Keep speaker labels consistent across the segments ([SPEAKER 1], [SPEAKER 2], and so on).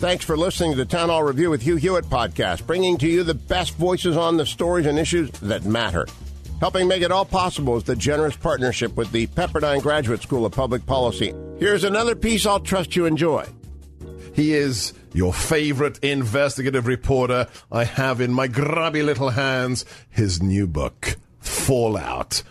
[SPEAKER 1] Thanks for listening to the Town Hall Review with Hugh Hewitt podcast, bringing to you the best voices on the stories and issues that matter. Helping make it all possible is the generous partnership with the Pepperdine Graduate School of Public Policy. Here's another piece I'll trust you enjoy.
[SPEAKER 2] He is your favorite investigative reporter. I have in my grubby little hands his new book, Fallout.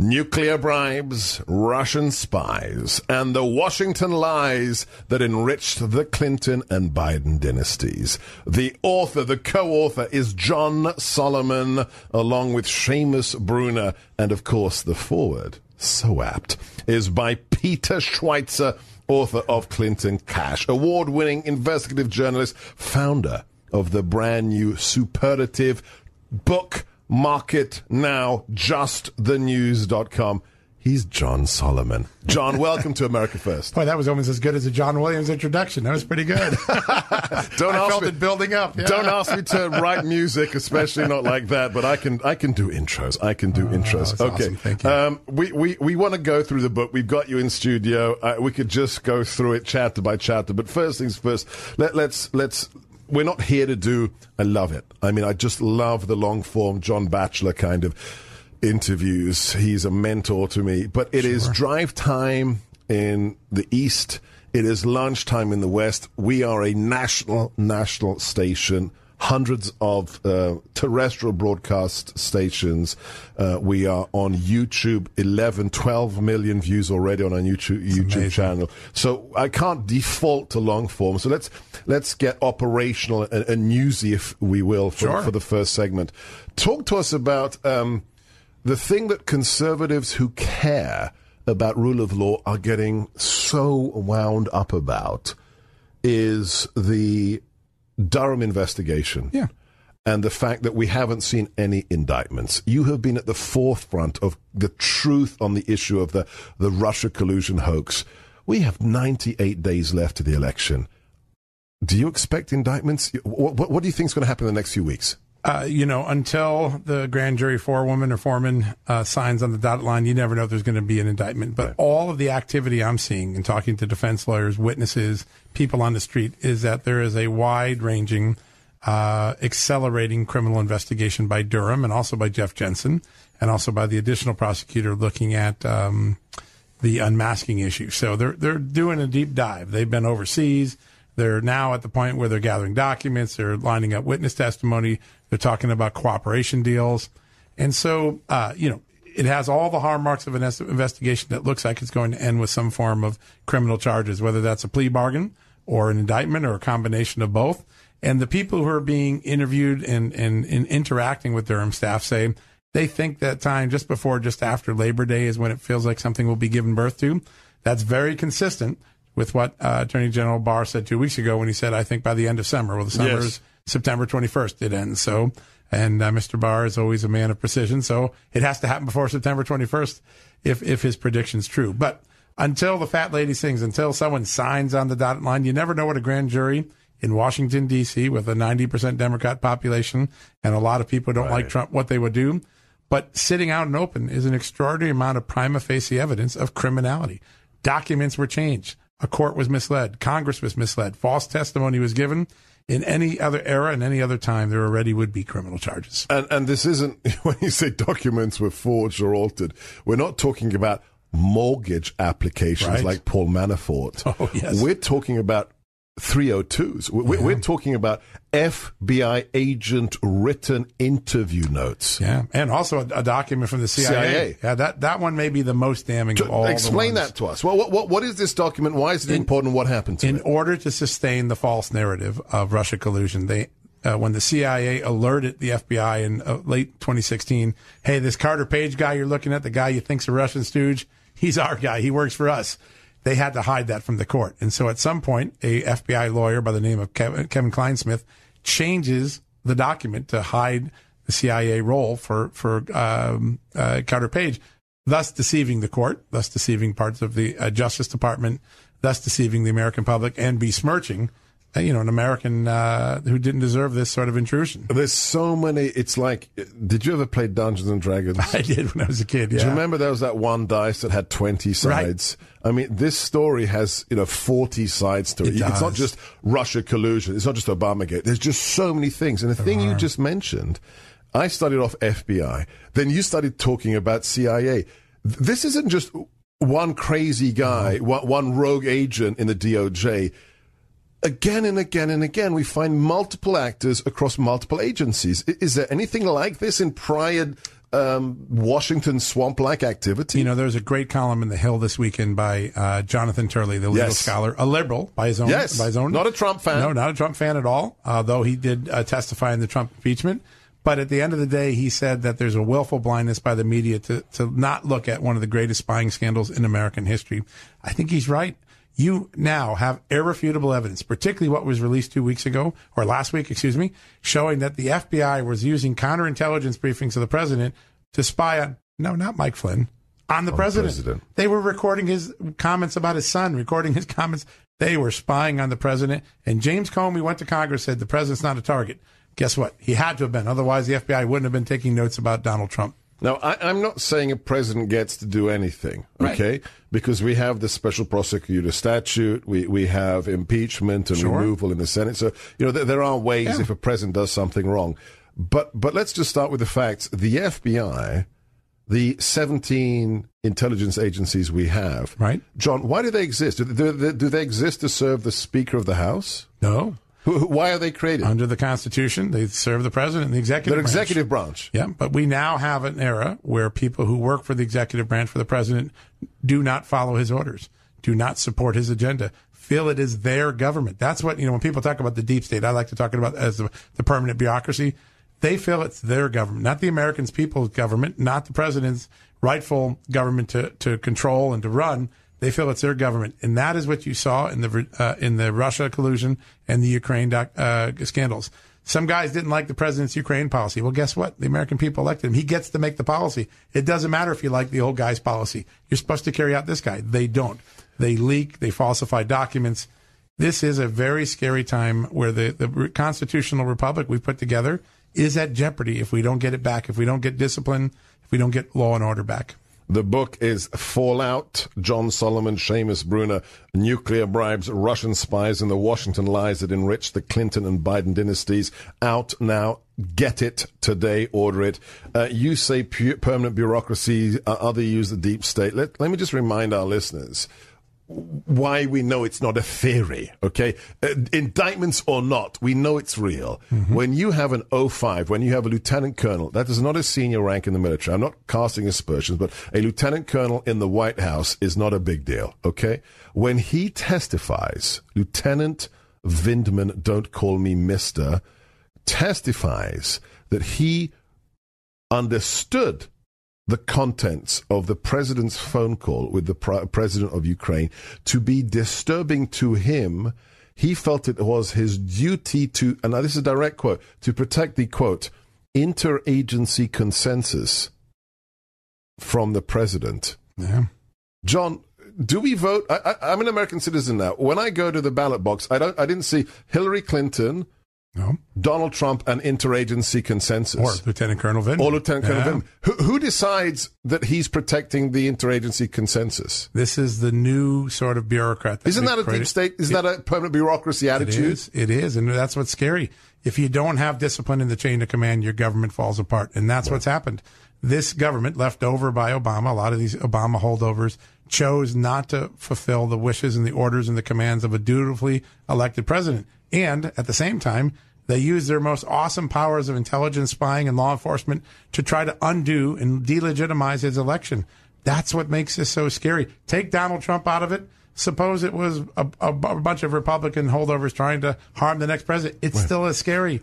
[SPEAKER 2] Nuclear bribes, Russian spies, and the Washington lies that enriched the Clinton and Biden dynasties. The author, the co-author is John Solomon, along with Seamus Bruner, and of course the forward, so apt, is by Peter Schweizer, author of Clinton Cash, award-winning investigative journalist, founder of the brand new superlative book Market Now, justthenews.com. He's John Solomon. John, welcome to America First.
[SPEAKER 3] Boy, that was almost as good as a John Williams introduction. That was pretty good.
[SPEAKER 2] don't
[SPEAKER 3] I
[SPEAKER 2] ask
[SPEAKER 3] felt
[SPEAKER 2] me,
[SPEAKER 3] it building up. Yeah.
[SPEAKER 2] Don't ask me to write music, especially not like that. But I can, I can do intros. I can do
[SPEAKER 3] Oh,
[SPEAKER 2] intros. Okay,
[SPEAKER 3] awesome. Thank you.
[SPEAKER 2] Um, we we we want to go through the book. We've got you in studio. Uh, we could just go through it chapter by chapter. But first things first. Let, let's let's. We're not here to do. I love it. I mean, I just love the long form John Batchelor kind of interviews. He's a mentor to me. But it is drive time in the East. It is lunchtime in the West. We are a national, national station. Hundreds of uh, terrestrial broadcast stations. Uh, we are on YouTube, 11, 12 million views already on our YouTube, YouTube
[SPEAKER 3] amazing.
[SPEAKER 2] channel. So I can't default to long form. So let's let's get operational and, and newsy, if we will, for,
[SPEAKER 3] Sure.
[SPEAKER 2] for the first segment. Talk to us about um, the thing that conservatives who care about rule of law are getting so wound up about is the Durham investigation.
[SPEAKER 3] Yeah.
[SPEAKER 2] And the fact that we haven't seen any indictments. You have been at the forefront of the truth on the issue of the, the Russia collusion hoax. We have 98 days left to the election. Do you expect indictments? What, what, what do you think is going to happen in the next few weeks?
[SPEAKER 3] Uh, you know, until the grand jury forewoman or foreman uh, signs on the dotted line, you never know if there's going to be an indictment. But
[SPEAKER 2] Right.
[SPEAKER 3] all of the activity I'm seeing and talking to defense lawyers, witnesses, people on the street is that there is a wide ranging, uh, accelerating criminal investigation by Durham and also by Jeff Jensen and also by the additional prosecutor looking at um, the unmasking issue. So they're they're doing a deep dive. They've been overseas. They're now at the point where they're gathering documents. They're lining up witness testimony. They're talking about cooperation deals, and so uh, you know it has all the hallmarks of an investigation that looks like it's going to end with some form of criminal charges, whether that's a plea bargain or an indictment or a combination of both. And the people who are being interviewed and, and, and interacting with Durham staff say they think that time just before, just after Labor Day is when it feels like something will be given birth to. That's very consistent with what uh, Attorney General Barr said two weeks ago when he said, I think by the end of summer. Well, the summer
[SPEAKER 2] Yes.
[SPEAKER 3] is September 21st it ends. So, and uh, Mr. Barr is always a man of precision. So it has to happen before September 21st if, if his prediction's true. But until the fat lady sings, until someone signs on the dotted line, you never know what a grand jury in Washington, D.C., with a 90% Democrat population and a lot of people don't like Trump, what they would do. But sitting out and open is an extraordinary amount of prima facie evidence of criminality. Documents were changed. A court was misled. Congress was misled. False testimony was given. In any other era and any other time, there already would be criminal charges.
[SPEAKER 2] And and this isn't when you say documents were forged or altered. We're not talking about mortgage applications
[SPEAKER 3] Right.
[SPEAKER 2] like Paul Manafort.
[SPEAKER 3] Oh, yes.
[SPEAKER 2] We're talking about 302s. We're, we're talking about FBI agent written interview notes.
[SPEAKER 3] Yeah, and also a, a document from the CIA.
[SPEAKER 2] CIA.
[SPEAKER 3] Yeah, that, that one may be the most damning of all.
[SPEAKER 2] Explain that to us. Well, what, what, what is this document? Why is it important? What happened to
[SPEAKER 3] in
[SPEAKER 2] it?
[SPEAKER 3] order to sustain the false narrative of Russia collusion, they uh, when the CIA alerted the FBI in uh, late 2016, hey, this Carter Page guy you're looking at, the guy you think's a Russian stooge, he's our guy. He works for us. They had to hide that from the court. And so at some point, a FBI lawyer by the name of Kevin, Kevin Clinesmith changes the document to hide the CIA role for for um, uh, Carter Page, thus deceiving the court, thus deceiving parts of the uh, Justice Department, thus deceiving the American public, and besmirching you know, an American uh, who didn't deserve this sort of intrusion.
[SPEAKER 2] There's so many. It's like, did you ever play Dungeons and Dragons?
[SPEAKER 3] I did when I was a kid. Yeah.
[SPEAKER 2] Do you remember there was that one dice that had 20 sides? Right. I mean, this story has, you know, 40 sides to it.
[SPEAKER 3] it
[SPEAKER 2] it's not just Russia collusion. It's not just Obamagate. There's just so many things. And the
[SPEAKER 3] there
[SPEAKER 2] thing
[SPEAKER 3] are.
[SPEAKER 2] you just mentioned, I started off FBI. Then you started talking about CIA. This isn't just one crazy guy, one rogue agent in the DOJ again and again and again, we find multiple actors across multiple agencies. Is there anything like this in prior um, Washington swamp like activity?
[SPEAKER 3] You know, there's a great column in The Hill this weekend by uh, Jonathan Turley, the legal
[SPEAKER 2] yes.
[SPEAKER 3] scholar, a liberal by his own.
[SPEAKER 2] Yes.
[SPEAKER 3] By his own.
[SPEAKER 2] Not a Trump fan.
[SPEAKER 3] No, not a Trump fan at all, uh, though he did uh, testify in the Trump impeachment. But at the end of the day, he said that there's a willful blindness by the media to, to not look at one of the greatest spying scandals in American history. I think he's right you now have irrefutable evidence, particularly what was released two weeks ago or last week, excuse me, showing that the FBI was using counterintelligence briefings of the president to spy on, no, not Mike Flynn, on the,
[SPEAKER 2] on
[SPEAKER 3] president.
[SPEAKER 2] the president.
[SPEAKER 3] They were recording his comments about his son, recording his comments. They were spying on the president. And James Comey went to Congress, said the president's not a target. Guess what? He had to have been. Otherwise, the FBI wouldn't have been taking notes about Donald Trump.
[SPEAKER 2] Now, I, am not saying a president gets to do anything, okay?
[SPEAKER 3] Right.
[SPEAKER 2] Because we have the special prosecutor statute, we, we have impeachment and
[SPEAKER 3] sure.
[SPEAKER 2] removal in the Senate. So, you know, there, there are ways
[SPEAKER 3] yeah.
[SPEAKER 2] if a president does something wrong. But, but let's just start with the facts. The FBI, the 17 intelligence agencies we have,
[SPEAKER 3] right?
[SPEAKER 2] John, why do they exist? Do they, do they exist to serve the Speaker of the House?
[SPEAKER 3] No.
[SPEAKER 2] Why are they created?
[SPEAKER 3] Under the Constitution, they serve the president and the executive
[SPEAKER 2] They're
[SPEAKER 3] branch.
[SPEAKER 2] executive branch.
[SPEAKER 3] Yeah, but we now have an era where people who work for the executive branch for the president do not follow his orders, do not support his agenda, feel it is their government. That's what, you know, when people talk about the deep state, I like to talk about as the, the permanent bureaucracy. They feel it's their government, not the Americans' people's government, not the president's rightful government to, to control and to run. They feel it's their government, and that is what you saw in the uh, in the Russia collusion and the Ukraine doc, uh, scandals. Some guys didn't like the president's Ukraine policy. Well, guess what? The American people elected him. He gets to make the policy. It doesn't matter if you like the old guy's policy. You're supposed to carry out this guy. They don't. They leak. They falsify documents. This is a very scary time where the, the constitutional republic we've put together is at jeopardy if we don't get it back, if we don't get discipline, if we don't get law and order back.
[SPEAKER 2] The book is Fallout John Solomon, Seamus Bruner, Nuclear Bribes, Russian Spies, and the Washington Lies That Enriched the Clinton and Biden Dynasties. Out now. Get it today. Order it. Uh, you say pu- permanent bureaucracy, uh, other use the deep state. Let, let me just remind our listeners why we know it's not a theory, okay? Uh, indictments or not, we know it's real. Mm-hmm. When you have an 05, when you have a lieutenant colonel, that is not a senior rank in the military. I'm not casting aspersions, but a lieutenant colonel in the White House is not a big deal, okay? When he testifies, Lieutenant Vindman, don't call me Mister, testifies that he understood the contents of the president's phone call with the president of Ukraine to be disturbing to him. He felt it was his duty to, and now this is a direct quote, to protect the quote, interagency consensus from the president.
[SPEAKER 3] Yeah.
[SPEAKER 2] John, do we vote? I, am an American citizen now. When I go to the ballot box, I don't. I didn't see Hillary Clinton,
[SPEAKER 3] no.
[SPEAKER 2] Donald Trump, and interagency consensus.
[SPEAKER 3] Or Lieutenant Colonel Vindman.
[SPEAKER 2] Or Lieutenant Colonel yeah. Vindman. Who, who, decides that he's protecting the interagency consensus?
[SPEAKER 3] This is the new sort of bureaucrat.
[SPEAKER 2] That Isn't that a created. deep state? Isn't it, that a permanent bureaucracy attitude?
[SPEAKER 3] It is. It is. And that's what's scary. If you don't have discipline in the chain of command, your government falls apart. And that's right. what's happened. This government, left over by Obama, a lot of these Obama holdovers, chose not to fulfill the wishes and the orders and the commands of a dutifully elected president. And at the same time, they use their most awesome powers of intelligence, spying, and law enforcement to try to undo and delegitimize his election. That's what makes this so scary. Take Donald Trump out of it. Suppose it was a, a, a bunch of Republican holdovers trying to harm the next president. It's still as scary.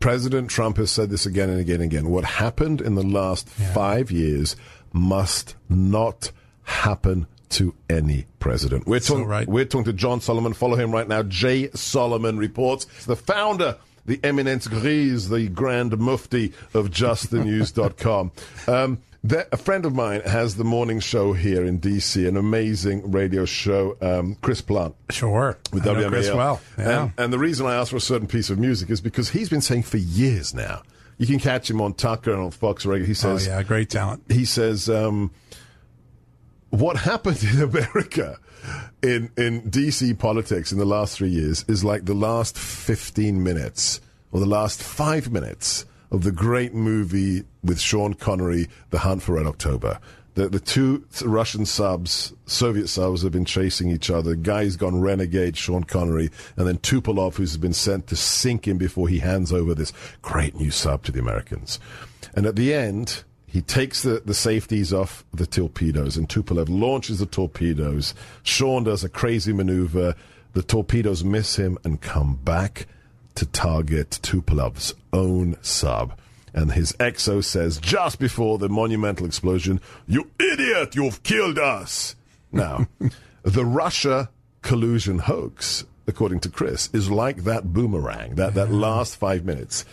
[SPEAKER 2] President Trump has said this again and again and again. What happened in the last yeah. five years must not happen to any president. We're
[SPEAKER 3] So
[SPEAKER 2] talking,
[SPEAKER 3] right.
[SPEAKER 2] we're talking to John Solomon. Follow him right now. Jay Solomon reports. The founder, the eminence grise, the grand mufti of justthenews.com. Um, there, a friend of mine has the morning show here in DC, an amazing radio show, um, Chris Plante
[SPEAKER 3] Sure.
[SPEAKER 2] with WMAL.
[SPEAKER 3] Chris well. Yeah.
[SPEAKER 2] And, and the reason I asked for a certain piece of music is because he's been saying for years now. You can catch him on Tucker and on Fox Radio. He
[SPEAKER 3] oh,
[SPEAKER 2] says,
[SPEAKER 3] yeah. Great talent.
[SPEAKER 2] he says, um, what happened in America in, in DC politics in the last three years is like the last 15 minutes or the last five minutes of the great movie with Sean Connery, The Hunt for Red October. The, the two Russian subs, Soviet subs, have been chasing each other. Guy's gone renegade, Sean Connery, and then Tupolev, who's been sent to sink him before he hands over this great new sub to the Americans. And at the end, he takes the, the safeties off the torpedoes, and Tupolev launches the torpedoes. Sean does a crazy maneuver. The torpedoes miss him and come back to target Tupolev's own sub. And his exo says, just before the monumental explosion, You idiot, you've killed us. Now, the Russia collusion hoax, according to Chris, is like that boomerang, that, that last five minutes,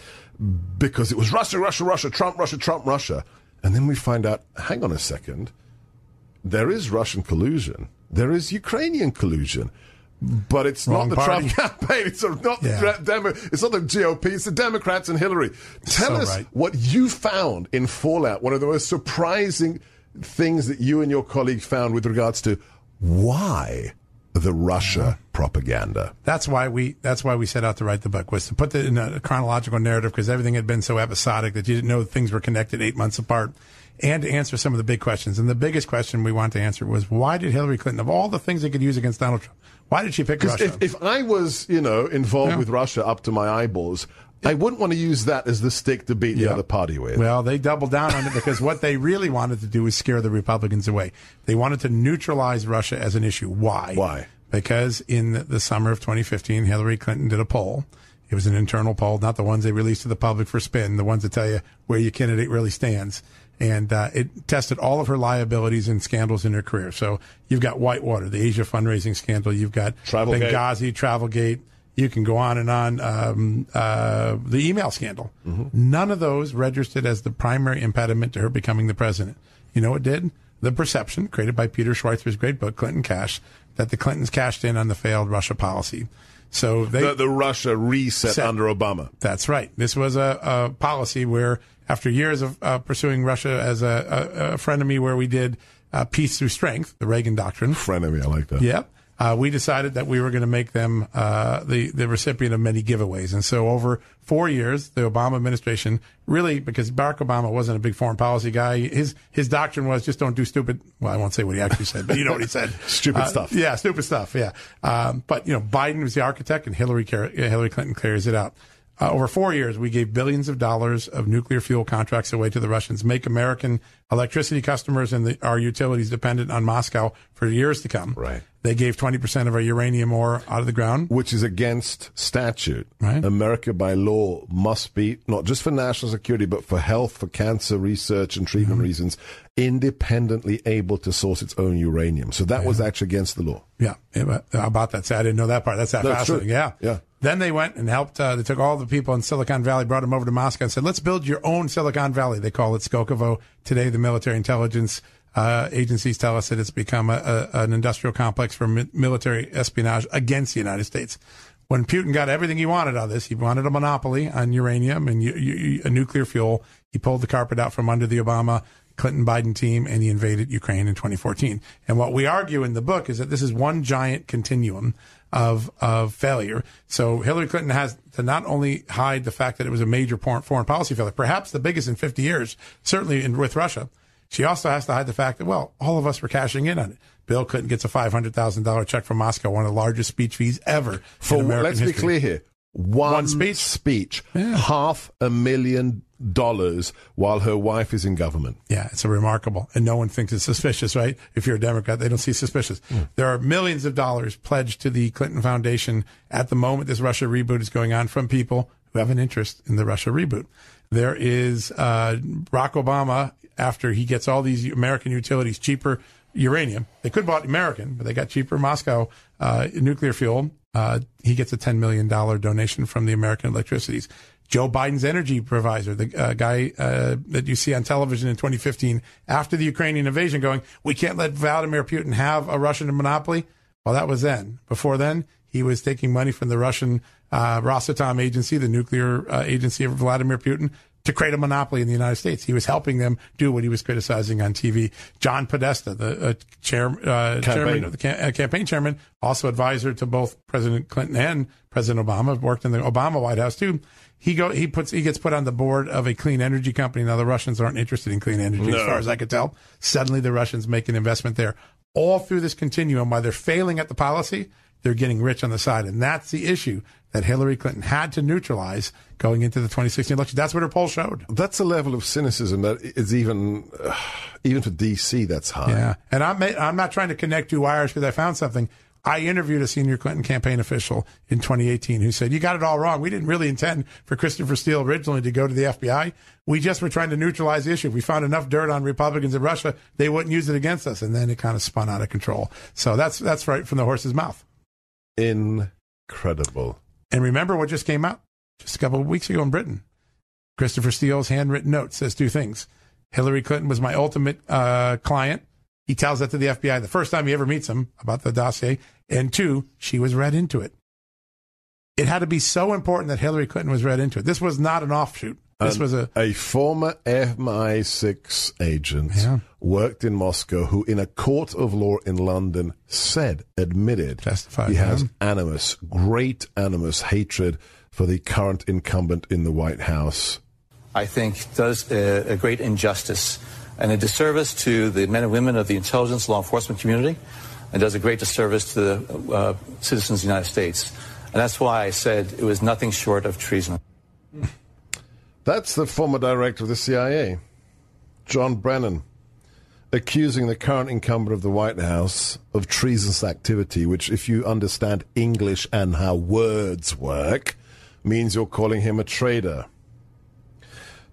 [SPEAKER 2] because it was Russia, Russia, Russia, Trump, Russia, Trump, Russia. And then we find out, hang on a second, there is Russian collusion, there is Ukrainian collusion. But it's
[SPEAKER 3] Wrong
[SPEAKER 2] not the
[SPEAKER 3] party.
[SPEAKER 2] Trump campaign. It's not
[SPEAKER 3] Yeah.
[SPEAKER 2] the Demo- it's not the GOP. It's the Democrats and Hillary. Tell
[SPEAKER 3] So
[SPEAKER 2] us
[SPEAKER 3] right.
[SPEAKER 2] what you found in Fallout. One of the most surprising things that you and your colleague found with regards to why the Russia propaganda.
[SPEAKER 3] That's why we. That's why we set out to write the book was to put it in a chronological narrative because everything had been so episodic that you didn't know things were connected eight months apart, and to answer some of the big questions. And the biggest question we wanted to answer was why did Hillary Clinton, of all the things they could use against Donald Trump, why did she pick Russia?
[SPEAKER 2] if, if I was, you know, involved
[SPEAKER 3] Yeah.
[SPEAKER 2] with Russia up to my eyeballs, I wouldn't want to use that as the stick to beat the
[SPEAKER 3] Yeah.
[SPEAKER 2] other party with.
[SPEAKER 3] Well, they doubled down on it because what they really wanted to do was scare the Republicans away. They wanted to neutralize Russia as an issue. Why?
[SPEAKER 2] Why?
[SPEAKER 3] Because in the- the summer of 2015, Hillary Clinton did a poll. It was an internal poll, not the ones they released to the public for spin, the ones that tell you where your candidate really stands. And uh, it tested all of her liabilities and scandals in her career. So you've got Whitewater, the Asia fundraising scandal. You've got
[SPEAKER 2] Travelgate.
[SPEAKER 3] Benghazi, Travelgate. You can go on and on. Um, uh, the email scandal. None of those registered as the primary impediment to her becoming the president. You know what did? The perception created by Peter Schweizer's great book, Clinton Cash, that the Clintons cashed in on the failed Russia policy. So they
[SPEAKER 2] the, the Russia reset
[SPEAKER 3] Set-
[SPEAKER 2] under Obama.
[SPEAKER 3] that's right. This was a, a policy where, after years of uh, pursuing Russia as a, a, a frenemy, where we did uh, peace through strength, the Reagan doctrine.
[SPEAKER 2] Frenemy, I like that.
[SPEAKER 3] Yep. Uh, we decided that we were going to make them uh, the the recipient of many giveaways, and so over four years, the Obama administration really because Barack Obama wasn't a big foreign policy guy. His his doctrine was just don't do stupid. Well, I won't say what he actually said, but you know what he said.
[SPEAKER 2] Stupid
[SPEAKER 3] Uh,
[SPEAKER 2] stuff.
[SPEAKER 3] Yeah, stupid stuff. Yeah. Um, but you know, Biden was the architect, and Hillary Hillary Clinton carries it out. Uh, over four years, we gave billions of dollars of nuclear fuel contracts away to the Russians, make American electricity customers and the, our utilities dependent on Moscow for years to come.
[SPEAKER 2] Right.
[SPEAKER 3] They gave 20% of our uranium ore out of the ground.
[SPEAKER 2] Which is against statute.
[SPEAKER 3] Right.
[SPEAKER 2] America, by law, must be, not just for national security, but for health, for cancer research and treatment
[SPEAKER 3] Mm-hmm.
[SPEAKER 2] reasons, independently able to source its own uranium. So that was actually against the law.
[SPEAKER 3] Yeah, yeah, how about that? See, I didn't know that part. That's that
[SPEAKER 2] That's
[SPEAKER 3] fascinating. Yeah,
[SPEAKER 2] Yeah.
[SPEAKER 3] Then they went and helped. Uh, they took all the people in Silicon Valley, brought them over to Moscow, and said, "Let's build your own Silicon Valley." They call it Skolkovo today. The military intelligence uh, agencies tell us that it's become a, a, an industrial complex for mi- military espionage against the United States. When Putin got everything he wanted out of this, he wanted a monopoly on uranium and u- u- a nuclear fuel. He pulled the carpet out from under the Obama Clinton Biden team and he invaded Ukraine in 2014. And what we argue in the book is that this is one giant continuum of of failure. So Hillary Clinton has to not only hide the fact that it was a major foreign policy failure, perhaps the biggest in 50 years, certainly in, with Russia. She also has to hide the fact that well, all of us were cashing in on it. Bill Clinton gets a five hundred thousand dollar check from Moscow, one of the largest speech fees ever
[SPEAKER 2] For let's be clear here. One,
[SPEAKER 3] One speech?
[SPEAKER 2] speech, half a million dollars while her wife is in government.
[SPEAKER 3] Yeah, it's a remarkable, and no one thinks it's suspicious, right? If you're a Democrat, they don't see suspicious. There are millions of dollars pledged to the Clinton Foundation at the moment this Russia reboot is going on from people who have an interest in the Russia reboot. There is uh, Barack Obama after he gets all these American utilities cheaper uranium. They could have bought American, but they got cheaper Moscow uh, nuclear fuel. Uh, he gets a $10 million donation from the American Electricities. Joe Biden's energy provider, the uh, guy uh, that you see on television in 2015 after the Ukrainian invasion, going, "We can't let Vladimir Putin have a Russian monopoly." Well, that was then. Before then, he was taking money from the Russian uh, Rosatom agency, the nuclear uh, agency of Vladimir Putin, to create a monopoly in the United States. He was helping them do what he was criticizing on TV. John Podesta, the uh, chair, uh, chairman of the cam- uh, campaign chairman, also advisor to both President Clinton and President Obama, worked in the Obama White House too he go he puts he gets put on the board of a clean energy company. Now the Russians aren't interested in clean energy, no. as far as I could tell. Suddenly the Russians make an investment there. All through this continuum, while they're failing at the policy, they're getting rich on the side, and that's the issue that Hillary Clinton had to neutralize going into the 2016 election. That's what her poll showed.
[SPEAKER 2] That's a level of cynicism that is even uh, even for DC. That's high.
[SPEAKER 3] Yeah, and I'm I'm not trying to connect two wires because I found something I interviewed a senior Clinton campaign official in 2018 who said, You got it all wrong. We didn't really intend for Christopher Steele originally to go to the FBI. We just were trying to neutralize the issue. If we found enough dirt on Republicans in Russia, they wouldn't use it against us. And then it kind of spun out of control. So that's, that's right from the horse's mouth.
[SPEAKER 2] Incredible.
[SPEAKER 3] And remember what just came out just a couple of weeks ago in Britain. Christopher Steele's handwritten note says two things. Hillary Clinton was my ultimate uh, client he tells that to the FBI the first time he ever meets him about the dossier. And two, she was read into it. It had to be so important that Hillary Clinton was read into it. This was not an offshoot. This
[SPEAKER 2] an,
[SPEAKER 3] was a
[SPEAKER 2] a former MI6 agent yeah. worked in Moscow who, in a court of law in London, said, admitted,
[SPEAKER 3] testified,
[SPEAKER 2] he has animus, great animus, hatred for the current incumbent in the White House.
[SPEAKER 4] I think does a, a great injustice and a disservice to the men and women of the intelligence law enforcement community and does a great disservice to the uh, citizens of the United States. And that's why I said it was nothing short of treason.
[SPEAKER 2] That's the former director of the CIA, John Brennan, accusing the current incumbent of the White House of treasonous activity, which, if you understand English and how words work, means you're calling him a traitor.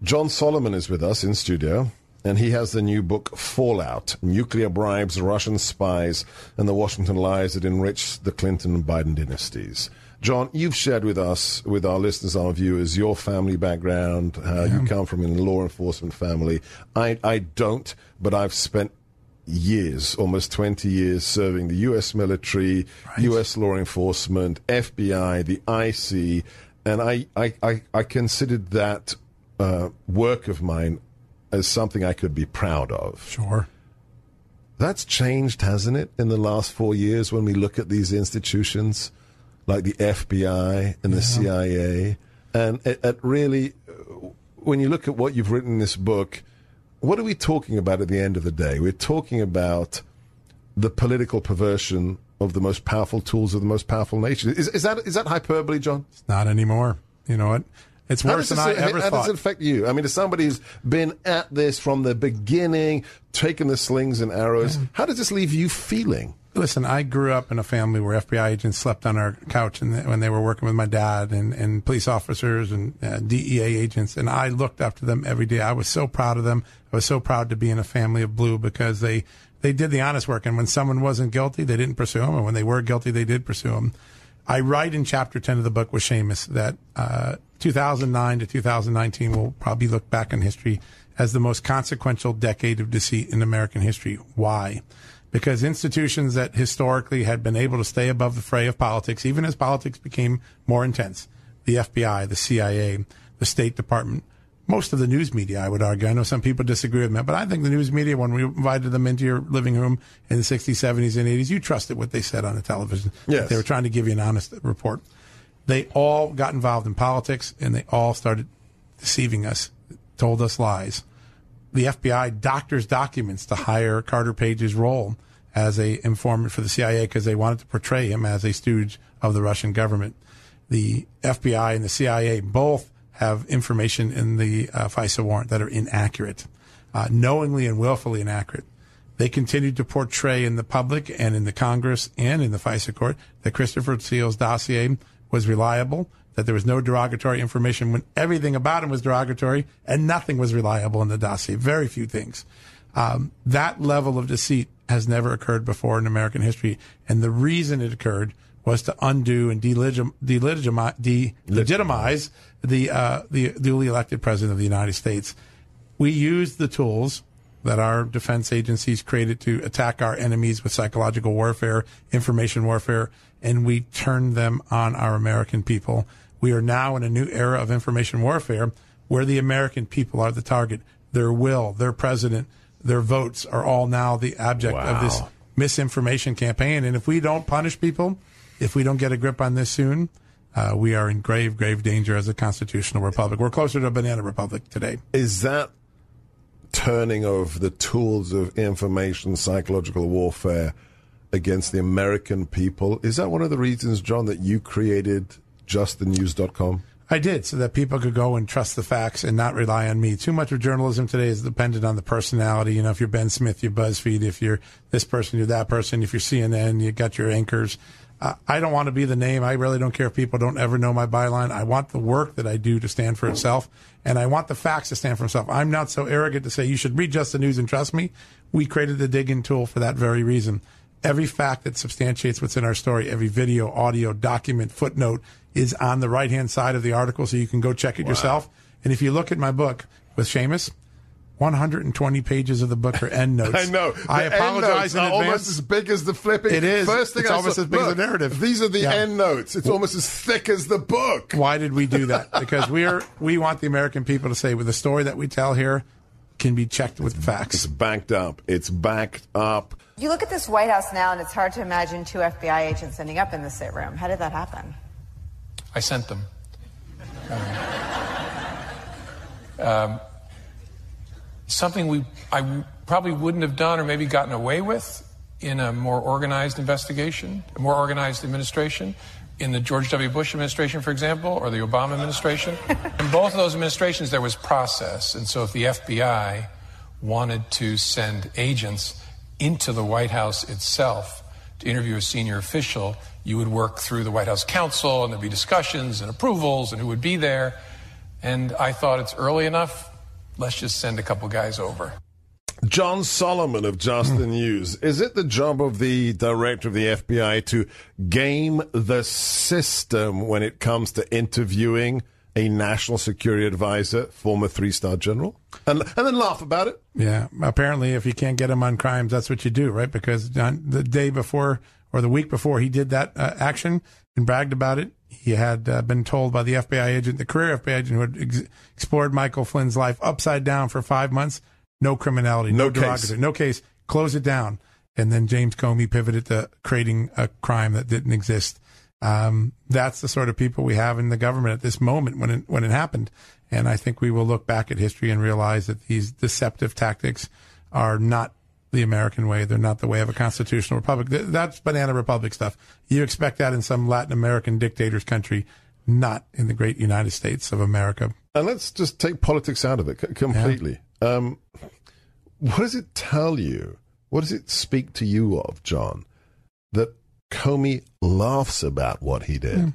[SPEAKER 2] John Solomon is with us in studio and he has the new book Fallout Nuclear Bribes, Russian Spies, and the Washington Lies that Enriched the Clinton and Biden dynasties. John, you've shared with us, with our listeners, our viewers, your family background, how yeah. you come from a law enforcement family. I, I don't, but I've spent years, almost 20 years, serving the U.S. military, right. U.S. law enforcement, FBI, the IC, and I, I, I, I considered that uh, work of mine as something I could be proud of.
[SPEAKER 3] Sure.
[SPEAKER 2] That's changed, hasn't it, in the last four years when we look at these institutions like the FBI and the yeah. CIA? And it, it really, when you look at what you've written in this book, what are we talking about at the end of the day? We're talking about the political perversion of the most powerful tools of the most powerful nation. Is, is that is that hyperbole, John?
[SPEAKER 3] It's not anymore. You know what? It's worse than I ever
[SPEAKER 2] how
[SPEAKER 3] thought.
[SPEAKER 2] How does it affect you? I mean, as somebody who's been at this from the beginning, taking the slings and arrows, yeah. how does this leave you feeling?
[SPEAKER 3] Listen, I grew up in a family where FBI agents slept on our couch and when they were working with my dad and, and police officers and uh, DEA agents. And I looked up to them every day. I was so proud of them. I was so proud to be in a family of blue because they, they did the honest work. And when someone wasn't guilty, they didn't pursue them. And when they were guilty, they did pursue them. I write in chapter 10 of the book with Seamus that uh, 2009 to 2019 will probably look back in history as the most consequential decade of deceit in American history. Why? Because institutions that historically had been able to stay above the fray of politics, even as politics became more intense, the FBI, the CIA, the State Department, most of the news media, I would argue. I know some people disagree with me, but I think the news media, when we invited them into your living room in the 60s, 70s, and 80s, you trusted what they said on the television.
[SPEAKER 2] Yes.
[SPEAKER 3] They were trying to give you an honest report. They all got involved in politics and they all started deceiving us, told us lies. The FBI doctors documents to hire Carter Page's role as a informant for the CIA because they wanted to portray him as a stooge of the Russian government. The FBI and the CIA both have information in the uh, FISA warrant that are inaccurate, uh, knowingly and willfully inaccurate. They continued to portray in the public and in the Congress and in the FISA court that Christopher Steele's dossier was reliable, that there was no derogatory information when everything about him was derogatory and nothing was reliable in the dossier. Very few things. Um, that level of deceit has never occurred before in American history. And the reason it occurred was to undo and delegitimize, delegitimize the, uh, the duly elected president of the United States. We used the tools that our defense agencies created to attack our enemies with psychological warfare, information warfare, and we turned them on our American people. We are now in a new era of information warfare where the American people are the target. Their will, their president, their votes are all now the object wow. of this misinformation campaign. And if we don't punish people, if we don't get a grip on this soon, uh, we are in grave, grave danger as a constitutional republic. We're closer to a banana republic today.
[SPEAKER 2] Is that turning of the tools of information, psychological warfare against the American people? Is that one of the reasons, John, that you created justthenews.com?
[SPEAKER 3] I did, so that people could go and trust the facts and not rely on me. Too much of journalism today is dependent on the personality. You know, if you're Ben Smith, you're BuzzFeed. If you're this person, you're that person. If you're CNN, you got your anchors. Uh, I don't want to be the name. I really don't care if people don't ever know my byline. I want the work that I do to stand for itself, and I want the facts to stand for itself. I'm not so arrogant to say you should read just the news and trust me. We created the dig in tool for that very reason. Every fact that substantiates what's in our story, every video, audio, document, footnote is on the right hand side of the article, so you can go check it wow. yourself. And if you look at my book with Seamus, 120 pages of the book are end notes.
[SPEAKER 2] I know.
[SPEAKER 3] The I apologize in advance.
[SPEAKER 2] Almost as big as the flipping.
[SPEAKER 3] It is.
[SPEAKER 2] First thing
[SPEAKER 3] it's
[SPEAKER 2] I
[SPEAKER 3] almost
[SPEAKER 2] saw,
[SPEAKER 3] as big
[SPEAKER 2] look,
[SPEAKER 3] as the narrative.
[SPEAKER 2] These are the yeah. end notes. It's almost as thick as the book.
[SPEAKER 3] Why did we do that? Because we're we want the American people to say, with the story that we tell here, can be checked with facts.
[SPEAKER 2] It's backed up. It's backed up.
[SPEAKER 5] You look at this White House now, and it's hard to imagine two FBI agents ending up in the sit room. How did that happen?
[SPEAKER 6] I sent them. Um, something we I probably wouldn't have done or maybe gotten away with in a more organized investigation, a more organized administration. In the George W. Bush administration, for example, or the Obama administration. in both of those administrations, there was process. And so if the FBI wanted to send agents into the White House itself to interview a senior official, you would work through the White House counsel and there'd be discussions and approvals and who would be there. And I thought it's early enough. Let's just send a couple guys over.
[SPEAKER 2] John Solomon of Just the News. Is it the job of the director of the FBI to game the system when it comes to interviewing a national security advisor, former three star general, and, and then laugh about it?
[SPEAKER 3] Yeah. Apparently, if you can't get him on crimes, that's what you do, right? Because on the day before or the week before he did that uh, action and bragged about it, he had uh, been told by the FBI agent, the career FBI agent who had ex- explored Michael Flynn's life upside down for five months, no criminality, no, no case. no case, close it down. And then James Comey pivoted to creating a crime that didn't exist. Um, that's the sort of people we have in the government at this moment when it, when it happened. And I think we will look back at history and realize that these deceptive tactics are not the American way. They're not the way of a constitutional republic. That's banana republic stuff. You expect that in some Latin American dictator's country, not in the great United States of America.
[SPEAKER 2] And let's just take politics out of it completely. Yeah. Um, what does it tell you? What does it speak to you of, John, that Comey laughs about what he did? Yeah.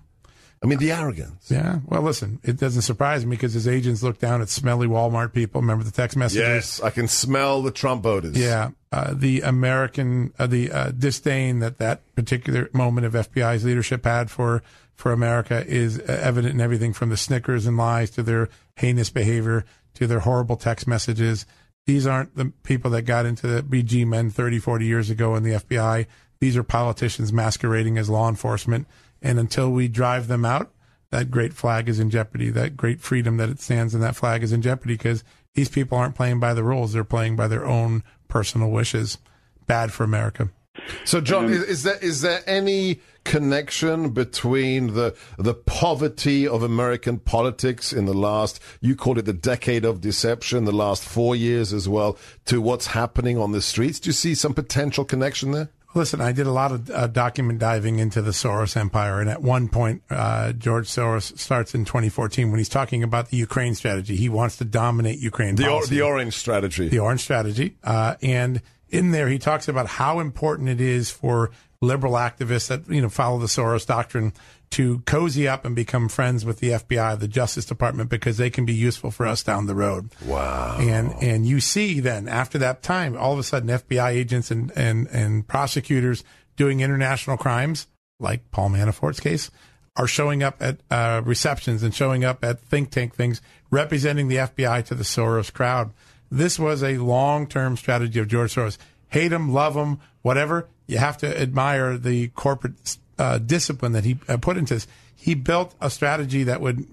[SPEAKER 2] I mean, the arrogance.
[SPEAKER 3] Yeah. Well, listen, it doesn't surprise me because his agents look down at smelly Walmart people. Remember the text messages?
[SPEAKER 2] Yes, I can smell the Trump voters.
[SPEAKER 3] Yeah. Uh, the American, uh, the uh, disdain that that particular moment of FBI's leadership had for for America is evident in everything from the Snickers and lies to their heinous behavior to their horrible text messages. These aren't the people that got into the BG men 30, 40 years ago in the FBI. These are politicians masquerading as law enforcement and until we drive them out, that great flag is in jeopardy. That great freedom that it stands in that flag is in jeopardy because these people aren't playing by the rules. They're playing by their own personal wishes. Bad for America.
[SPEAKER 2] So, John, is, is there is there any connection between the the poverty of American politics in the last you called it the decade of deception, the last four years as well, to what's happening on the streets? Do you see some potential connection there?
[SPEAKER 3] Listen, I did a lot of uh, document diving into the Soros empire, and at one point, uh, George Soros starts in 2014 when he's talking about the Ukraine strategy. He wants to dominate Ukraine.
[SPEAKER 2] The, or, the orange strategy.
[SPEAKER 3] The orange strategy, uh, and in there he talks about how important it is for liberal activists that you know follow the Soros doctrine to cozy up and become friends with the FBI, the Justice Department, because they can be useful for us down the road.
[SPEAKER 2] Wow.
[SPEAKER 3] And and you see then after that time, all of a sudden FBI agents and and and prosecutors doing international crimes, like Paul Manafort's case, are showing up at uh, receptions and showing up at think tank things, representing the FBI to the Soros crowd. This was a long term strategy of George Soros. Hate him, love him, whatever. You have to admire the corporate uh, discipline that he uh, put into this. He built a strategy that would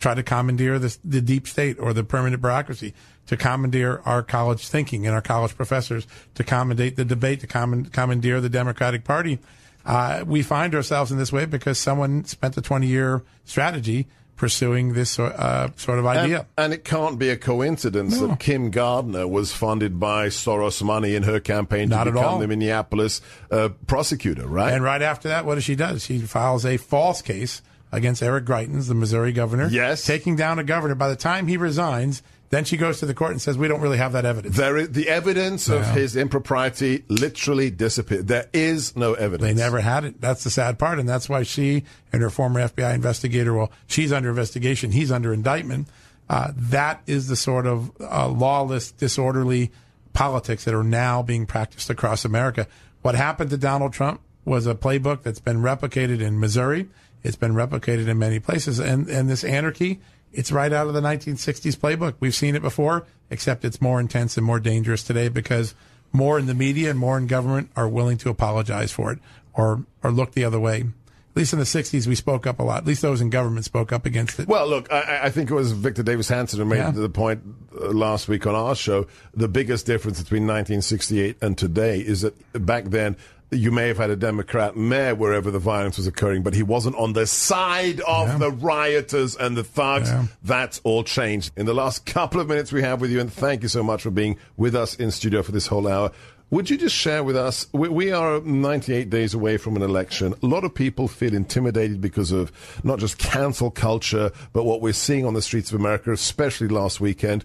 [SPEAKER 3] try to commandeer the, the deep state or the permanent bureaucracy, to commandeer our college thinking and our college professors, to commandate the debate, to commandeer the Democratic Party. Uh, we find ourselves in this way because someone spent a 20 year strategy pursuing this uh, sort of idea.
[SPEAKER 2] And, and, it can't be a coincidence no. that Kim Gardner was funded by Soros money in her campaign
[SPEAKER 3] Not
[SPEAKER 2] to become
[SPEAKER 3] all.
[SPEAKER 2] the Minneapolis uh, prosecutor, right?
[SPEAKER 3] And right after that, what does she do? She files a false case against Eric Greitens, the Missouri governor.
[SPEAKER 2] Yes.
[SPEAKER 3] Taking down a governor. By the time he resigns, then she goes to the court and says, "We don't really have that evidence."
[SPEAKER 2] There is, the evidence of his impropriety literally disappeared. There is no evidence.
[SPEAKER 3] They never had it. That's the sad part, and that's why she and her former FBI investigator. Well, she's under investigation. He's under indictment. Uh, that is the sort of uh, lawless, disorderly politics that are now being practiced across America. What happened to Donald Trump was a playbook that's been replicated in Missouri. It's been replicated in many places, and and this anarchy it's right out of the 1960s playbook. We've seen it before, except it's more intense and more dangerous today because more in the media and more in government are willing to apologize for it or or look the other way. At least in the 60s, we spoke up a lot. At least those in government spoke up against it.
[SPEAKER 2] Well, look, I, I think it was Victor Davis Hanson who made yeah. the point uh, last week on our show. The biggest difference between 1968 and today is that back then, you may have had a Democrat mayor wherever the violence was occurring, but he wasn't on the side of yeah. the rioters and the thugs. Yeah. That's all changed. In the last couple of minutes we have with you, and thank you so much for being with us in studio for this whole hour. Would you just share with us? We, we, are 98 days away from an election. A lot of people feel intimidated because of not just cancel culture, but what we're seeing on the streets of America, especially last weekend.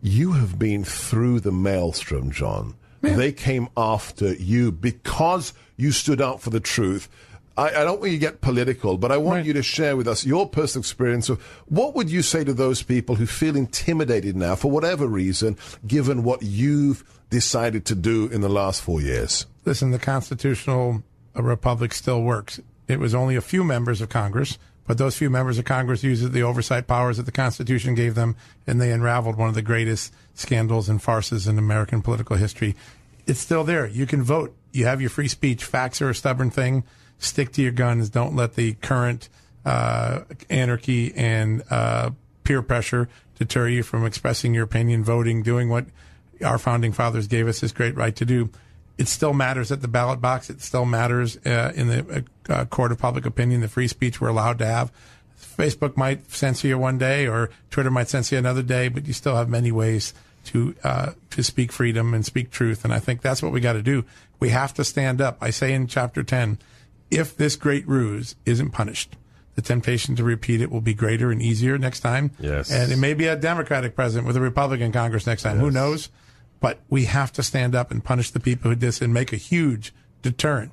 [SPEAKER 2] You have been through the maelstrom, John. Yeah. They came after you because you stood out for the truth. I, I don't want you to get political, but I want right. you to share with us your personal experience of what would you say to those people who feel intimidated now for whatever reason, given what you've decided to do in the last four years?
[SPEAKER 3] Listen, the constitutional uh, republic still works. It was only a few members of Congress, but those few members of Congress used the oversight powers that the Constitution gave them, and they unraveled one of the greatest scandals and farces in American political history. It's still there. You can vote. You have your free speech. Facts are a stubborn thing. Stick to your guns. Don't let the current uh, anarchy and uh, peer pressure deter you from expressing your opinion, voting, doing what our founding fathers gave us this great right to do. It still matters at the ballot box. It still matters uh, in the uh, court of public opinion, the free speech we're allowed to have. Facebook might censor you one day, or Twitter might censor you another day, but you still have many ways to uh, to speak freedom and speak truth. And I think that's what we got to do. We have to stand up. I say in chapter ten, if this great ruse isn't punished, the temptation to repeat it will be greater and easier next time.
[SPEAKER 2] Yes,
[SPEAKER 3] and it may be a Democratic president with a Republican Congress next time. Yes. Who knows? But we have to stand up and punish the people who did this and make a huge deterrent.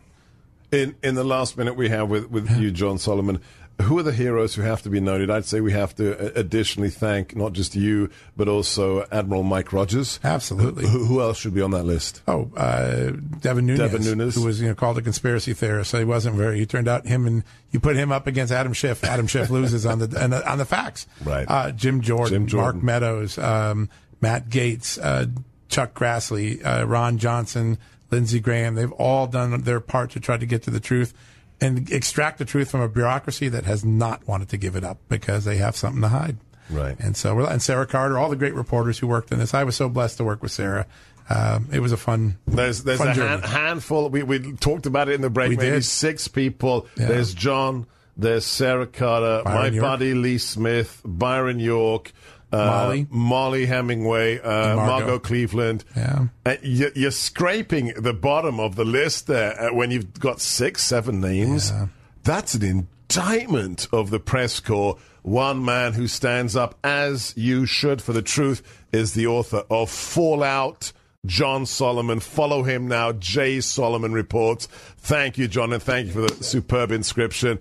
[SPEAKER 2] In in the last minute we have with with you, John Solomon, who are the heroes who have to be noted? I'd say we have to uh, additionally thank not just you, but also Admiral Mike Rogers.
[SPEAKER 3] Absolutely.
[SPEAKER 2] Who, who else should be on that list?
[SPEAKER 3] Oh, uh, Devin Nunes,
[SPEAKER 2] Devin Nunes,
[SPEAKER 3] who was you know called a conspiracy theorist. So he wasn't very. He turned out him and you put him up against Adam Schiff. Adam Schiff loses on the on the facts.
[SPEAKER 2] Right.
[SPEAKER 3] Uh, Jim, Jordan,
[SPEAKER 2] Jim Jordan,
[SPEAKER 3] Mark Meadows, um, Matt Gaetz, uh, Chuck Grassley, uh, Ron Johnson, Lindsey Graham. They've all done their part to try to get to the truth and extract the truth from a bureaucracy that has not wanted to give it up because they have something to hide.
[SPEAKER 2] Right.
[SPEAKER 3] And so, and Sarah Carter, all the great reporters who worked in this. I was so blessed to work with Sarah. Um, it was a fun.
[SPEAKER 2] There's there's
[SPEAKER 3] fun
[SPEAKER 2] a hand, handful. We we talked about it in the break.
[SPEAKER 3] We
[SPEAKER 2] maybe
[SPEAKER 3] did.
[SPEAKER 2] six people.
[SPEAKER 3] Yeah.
[SPEAKER 2] There's John. There's Sarah Carter.
[SPEAKER 3] Byron
[SPEAKER 2] my
[SPEAKER 3] York.
[SPEAKER 2] buddy Lee Smith. Byron York. Uh,
[SPEAKER 3] Mollie.
[SPEAKER 2] Mollie Hemingway, uh,
[SPEAKER 3] Margot.
[SPEAKER 2] Margot. Cleveland.
[SPEAKER 3] Yeah.
[SPEAKER 2] Uh, you, you're scraping the bottom of the list there when you've got six, seven names.
[SPEAKER 3] Yeah.
[SPEAKER 2] That's an indictment of the press corps. One man who stands up as you should for the truth is the author of Fallout. John Solomon. Follow him now. Jay Solomon reports. Thank you, John, and thank you for the superb inscription.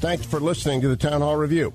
[SPEAKER 1] Thanks for listening to the Town Hall Review.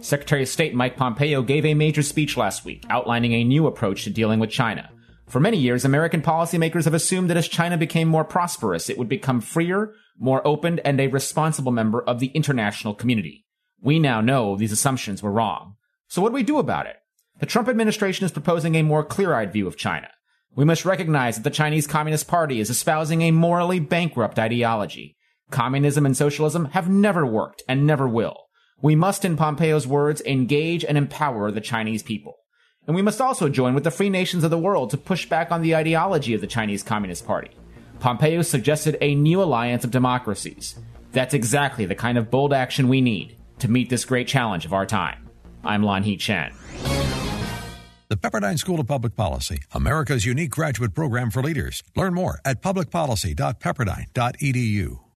[SPEAKER 7] Secretary of State Mike Pompeo gave a major speech last week outlining a new approach to dealing with China. For many years, American policymakers have assumed that as China became more prosperous, it would become freer, more open, and a responsible member of the international community. We now know these assumptions were wrong. So what do we do about it? The Trump administration is proposing a more clear-eyed view of China. We must recognize that the Chinese Communist Party is espousing a morally bankrupt ideology. Communism and socialism have never worked and never will. We must, in Pompeo's words, engage and empower the Chinese people. And we must also join with the free nations of the world to push back on the ideology of the Chinese Communist Party. Pompeo suggested a new alliance of democracies. That's exactly the kind of bold action we need to meet this great challenge of our time. I'm Lanhee Chen.
[SPEAKER 8] The Pepperdine School of Public Policy, America's unique graduate program for leaders. Learn more at publicpolicy.pepperdine.edu.